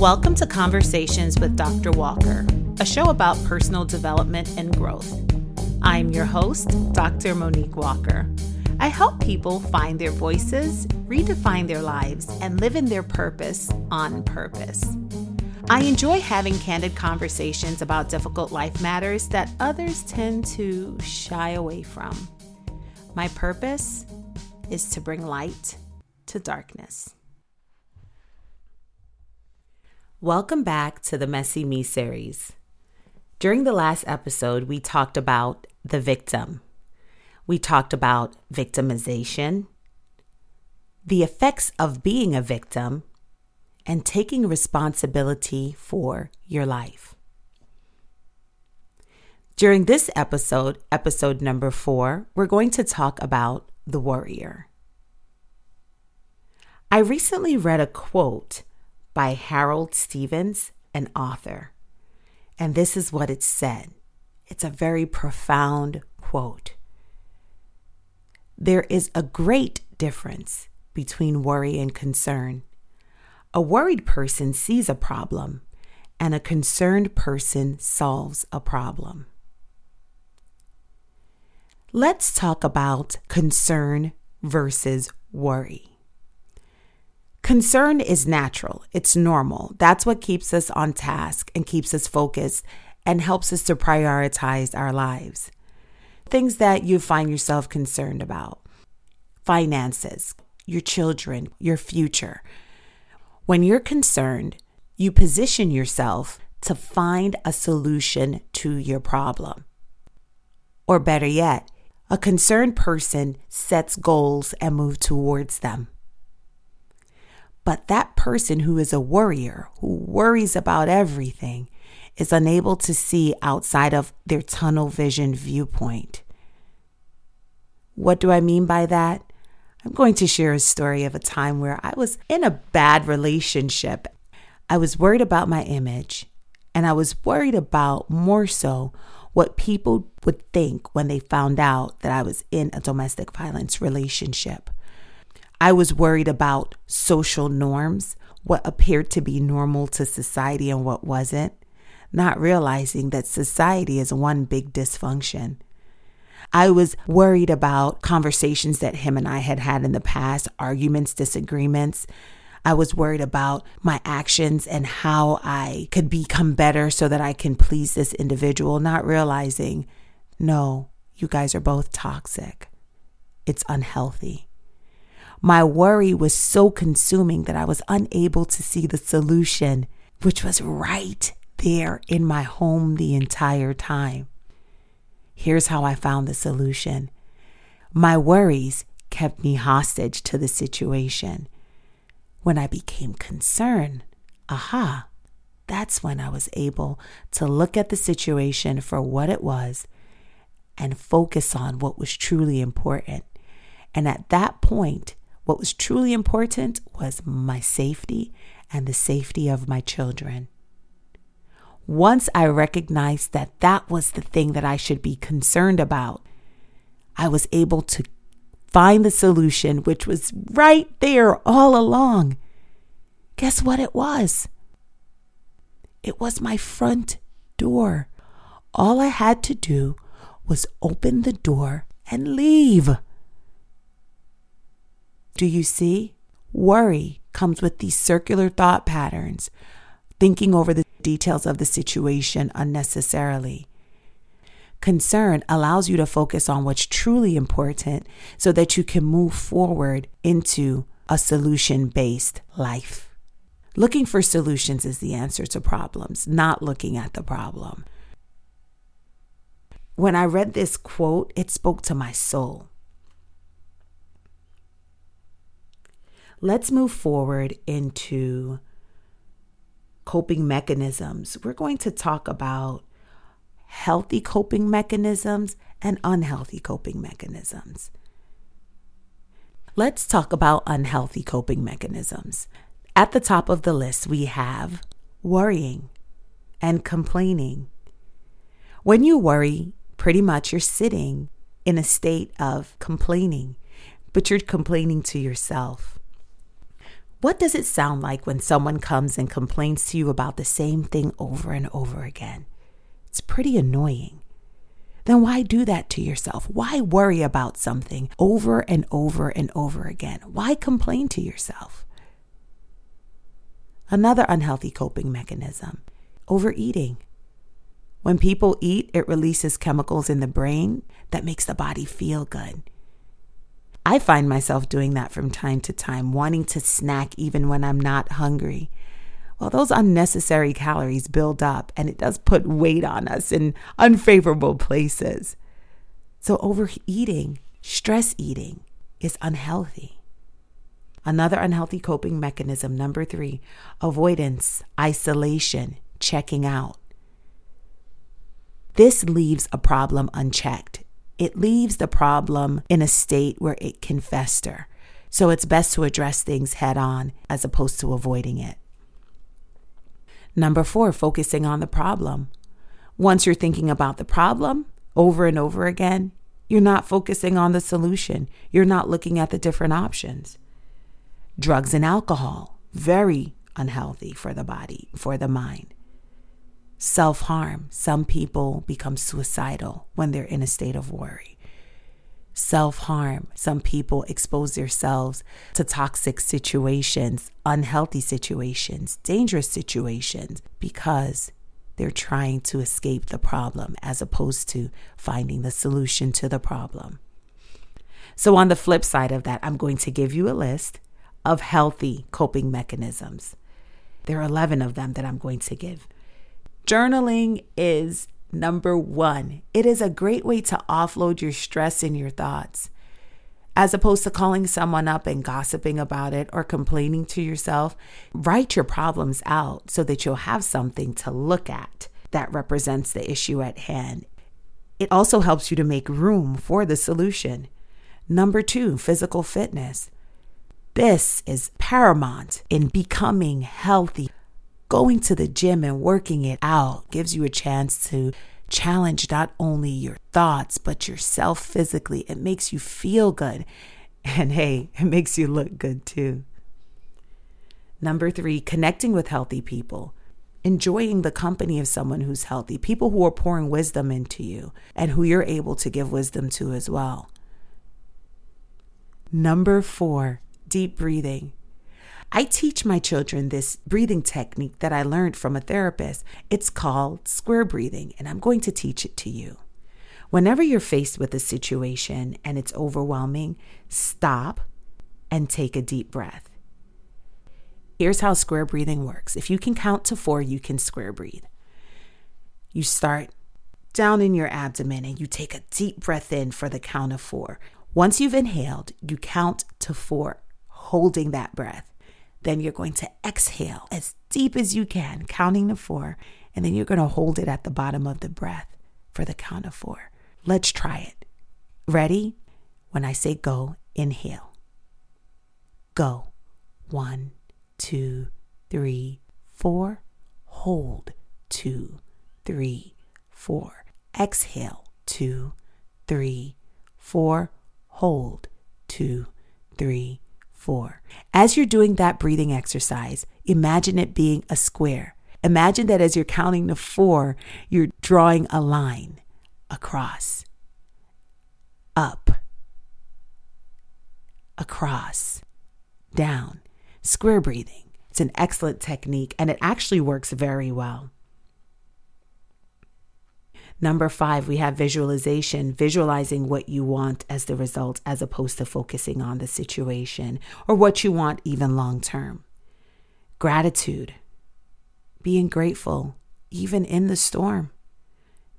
Welcome to Conversations with Dr. Walker, a show about personal development and growth. I'm your host, Dr. Monique Walker. I help people find their voices, redefine their lives, and live in their purpose on purpose. I enjoy having candid conversations about difficult life matters that others tend to shy away from. My purpose is to bring light to darkness. Welcome back to the Messy Me series. During the last episode, we talked about the victim. We talked about victimization, the effects of being a victim, and taking responsibility for your life. During this episode, episode number four, we're going to talk about the warrior. I recently read a quote by Harold Stevens, an author. And this is what it said it's a very profound quote. There is a great difference between worry and concern. A worried person sees a problem, and a concerned person solves a problem. Let's talk about concern versus worry. Concern is natural, it's normal. That's what keeps us on task and keeps us focused and helps us to prioritize our lives. Things that you find yourself concerned about finances, your children, your future. When you're concerned, you position yourself to find a solution to your problem. Or better yet, a concerned person sets goals and moves towards them. But that person who is a worrier, who worries about everything, is unable to see outside of their tunnel vision viewpoint. What do I mean by that? I'm going to share a story of a time where I was in a bad relationship. I was worried about my image, and I was worried about more so what people would think when they found out that I was in a domestic violence relationship. I was worried about social norms, what appeared to be normal to society and what wasn't, not realizing that society is one big dysfunction. I was worried about conversations that him and I had had in the past, arguments, disagreements. I was worried about my actions and how I could become better so that I can please this individual, not realizing, no, you guys are both toxic. It's unhealthy. My worry was so consuming that I was unable to see the solution, which was right there in my home the entire time. Here's how I found the solution my worries kept me hostage to the situation. When I became concerned, aha, that's when I was able to look at the situation for what it was and focus on what was truly important. And at that point, what was truly important was my safety and the safety of my children. Once I recognized that that was the thing that I should be concerned about, I was able to find the solution, which was right there all along. Guess what it was? It was my front door. All I had to do was open the door and leave. Do you see? Worry comes with these circular thought patterns, thinking over the details of the situation unnecessarily. Concern allows you to focus on what's truly important so that you can move forward into a solution based life. Looking for solutions is the answer to problems, not looking at the problem. When I read this quote, it spoke to my soul. Let's move forward into coping mechanisms. We're going to talk about healthy coping mechanisms and unhealthy coping mechanisms. Let's talk about unhealthy coping mechanisms. At the top of the list, we have worrying and complaining. When you worry, pretty much you're sitting in a state of complaining, but you're complaining to yourself. What does it sound like when someone comes and complains to you about the same thing over and over again? It's pretty annoying. Then why do that to yourself? Why worry about something over and over and over again? Why complain to yourself? Another unhealthy coping mechanism overeating. When people eat, it releases chemicals in the brain that makes the body feel good. I find myself doing that from time to time, wanting to snack even when I'm not hungry. Well, those unnecessary calories build up and it does put weight on us in unfavorable places. So, overeating, stress eating, is unhealthy. Another unhealthy coping mechanism, number three, avoidance, isolation, checking out. This leaves a problem unchecked it leaves the problem in a state where it can fester. So it's best to address things head on as opposed to avoiding it. Number four, focusing on the problem. Once you're thinking about the problem over and over again, you're not focusing on the solution. You're not looking at the different options. Drugs and alcohol, very unhealthy for the body, for the mind self harm. Some people become suicidal when they're in a state of worry. Self harm. Some people expose themselves to toxic situations, unhealthy situations, dangerous situations because they're trying to escape the problem as opposed to finding the solution to the problem. So, on the flip side of that, I'm going to give you a list of healthy coping mechanisms. There are 11 of them that I'm going to give. Journaling is number one. It is a great way to offload your stress and your thoughts. As opposed to calling someone up and gossiping about it or complaining to yourself, write your problems out so that you'll have something to look at that represents the issue at hand. It also helps you to make room for the solution. Number two, physical fitness. This is paramount in becoming healthy going to the gym and working it out gives you a chance to challenge not only your thoughts, but yourself physically. It makes you feel good. And hey, it makes you look good too. Number three, connecting with healthy people. Enjoying the company of someone who's healthy, people who are pouring wisdom into you and who you're able to give wisdom to as well. Number four, deep breathing. I teach my children this breathing technique that I learned from a therapist. It's called square breathing, and I'm going to teach it to you. Whenever you're faced with a situation and it's overwhelming, stop and take a deep breath. Here's how square breathing works if you can count to four, you can square breathe. You start down in your abdomen and you take a deep breath in for the count of four. Once you've inhaled, you count to four, holding that breath. Then you're going to exhale as deep as you can, counting to four. And then you're going to hold it at the bottom of the breath for the count of four. Let's try it. Ready? When I say go, inhale. Go. One, two, three, four. Hold. Two, three, four. Exhale. Two, three, four. Hold. Two, three, four. As you're doing that breathing exercise, imagine it being a square. Imagine that as you're counting to four, you're drawing a line across, up, across, down. Square breathing. It's an excellent technique and it actually works very well. Number five, we have visualization, visualizing what you want as the result as opposed to focusing on the situation or what you want even long term. Gratitude, being grateful even in the storm.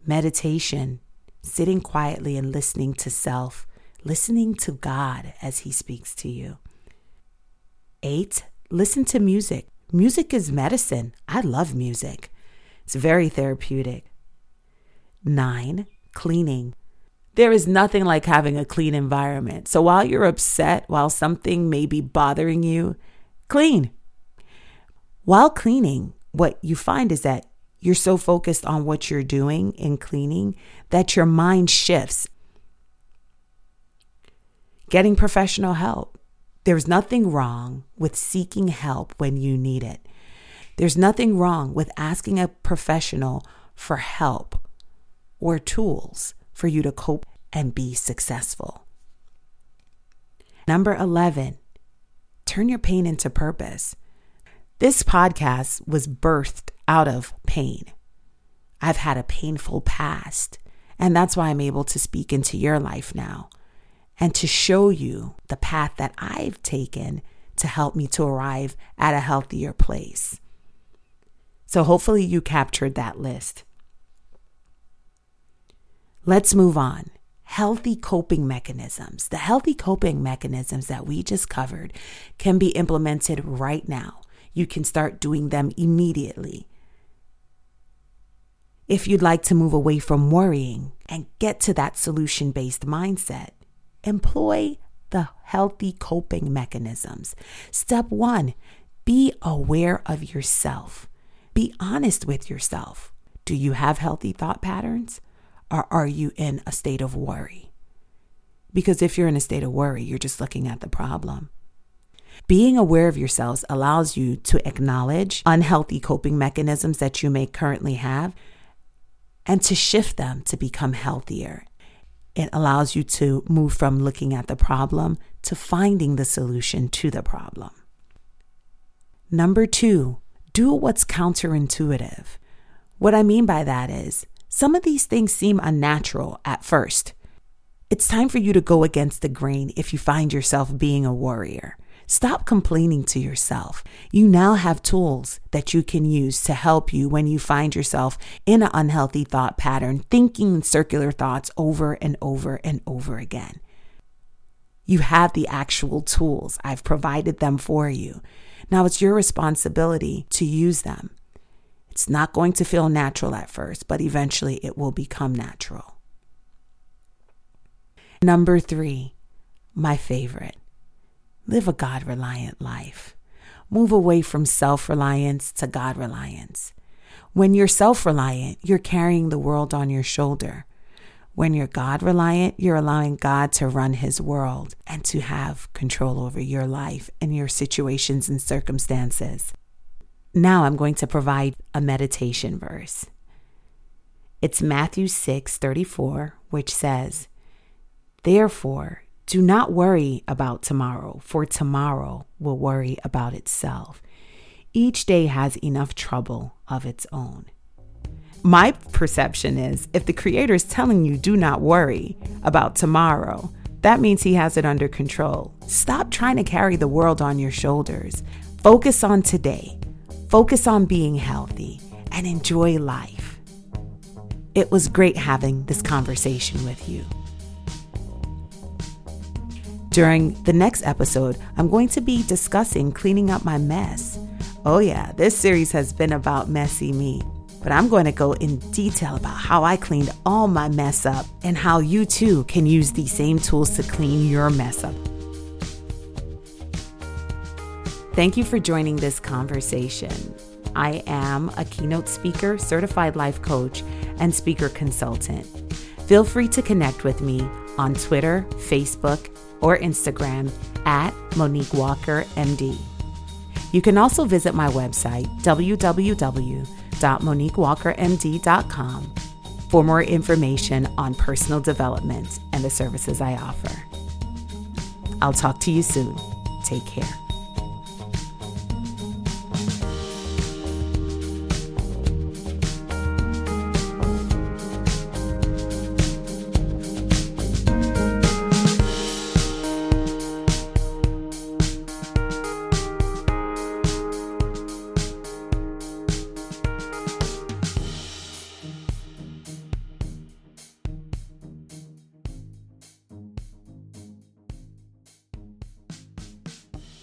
Meditation, sitting quietly and listening to self, listening to God as He speaks to you. Eight, listen to music. Music is medicine. I love music, it's very therapeutic. Nine, cleaning. There is nothing like having a clean environment. So while you're upset, while something may be bothering you, clean. While cleaning, what you find is that you're so focused on what you're doing in cleaning that your mind shifts. Getting professional help. There's nothing wrong with seeking help when you need it. There's nothing wrong with asking a professional for help or tools for you to cope and be successful. Number 11, turn your pain into purpose. This podcast was birthed out of pain. I've had a painful past, and that's why I'm able to speak into your life now and to show you the path that I've taken to help me to arrive at a healthier place. So hopefully you captured that list. Let's move on. Healthy coping mechanisms. The healthy coping mechanisms that we just covered can be implemented right now. You can start doing them immediately. If you'd like to move away from worrying and get to that solution based mindset, employ the healthy coping mechanisms. Step one, be aware of yourself. Be honest with yourself. Do you have healthy thought patterns? Or are you in a state of worry? Because if you're in a state of worry, you're just looking at the problem. Being aware of yourselves allows you to acknowledge unhealthy coping mechanisms that you may currently have and to shift them to become healthier. It allows you to move from looking at the problem to finding the solution to the problem. Number two, do what's counterintuitive. What I mean by that is some of these things seem unnatural at first. It's time for you to go against the grain if you find yourself being a warrior. Stop complaining to yourself. You now have tools that you can use to help you when you find yourself in an unhealthy thought pattern, thinking circular thoughts over and over and over again. You have the actual tools. I've provided them for you. Now it's your responsibility to use them. It's not going to feel natural at first, but eventually it will become natural. Number three, my favorite live a God reliant life. Move away from self reliance to God reliance. When you're self reliant, you're carrying the world on your shoulder. When you're God reliant, you're allowing God to run his world and to have control over your life and your situations and circumstances. Now I'm going to provide a meditation verse. It's Matthew 6 34, which says, Therefore, do not worry about tomorrow, for tomorrow will worry about itself. Each day has enough trouble of its own. My perception is if the Creator is telling you, do not worry about tomorrow, that means He has it under control. Stop trying to carry the world on your shoulders. Focus on today. Focus on being healthy and enjoy life. It was great having this conversation with you. During the next episode, I'm going to be discussing cleaning up my mess. Oh, yeah, this series has been about messy me, but I'm going to go in detail about how I cleaned all my mess up and how you too can use these same tools to clean your mess up. Thank you for joining this conversation. I am a keynote speaker, certified life coach, and speaker consultant. Feel free to connect with me on Twitter, Facebook, or Instagram at Monique Walker MD. You can also visit my website, www.moniquewalkermd.com, for more information on personal development and the services I offer. I'll talk to you soon. Take care.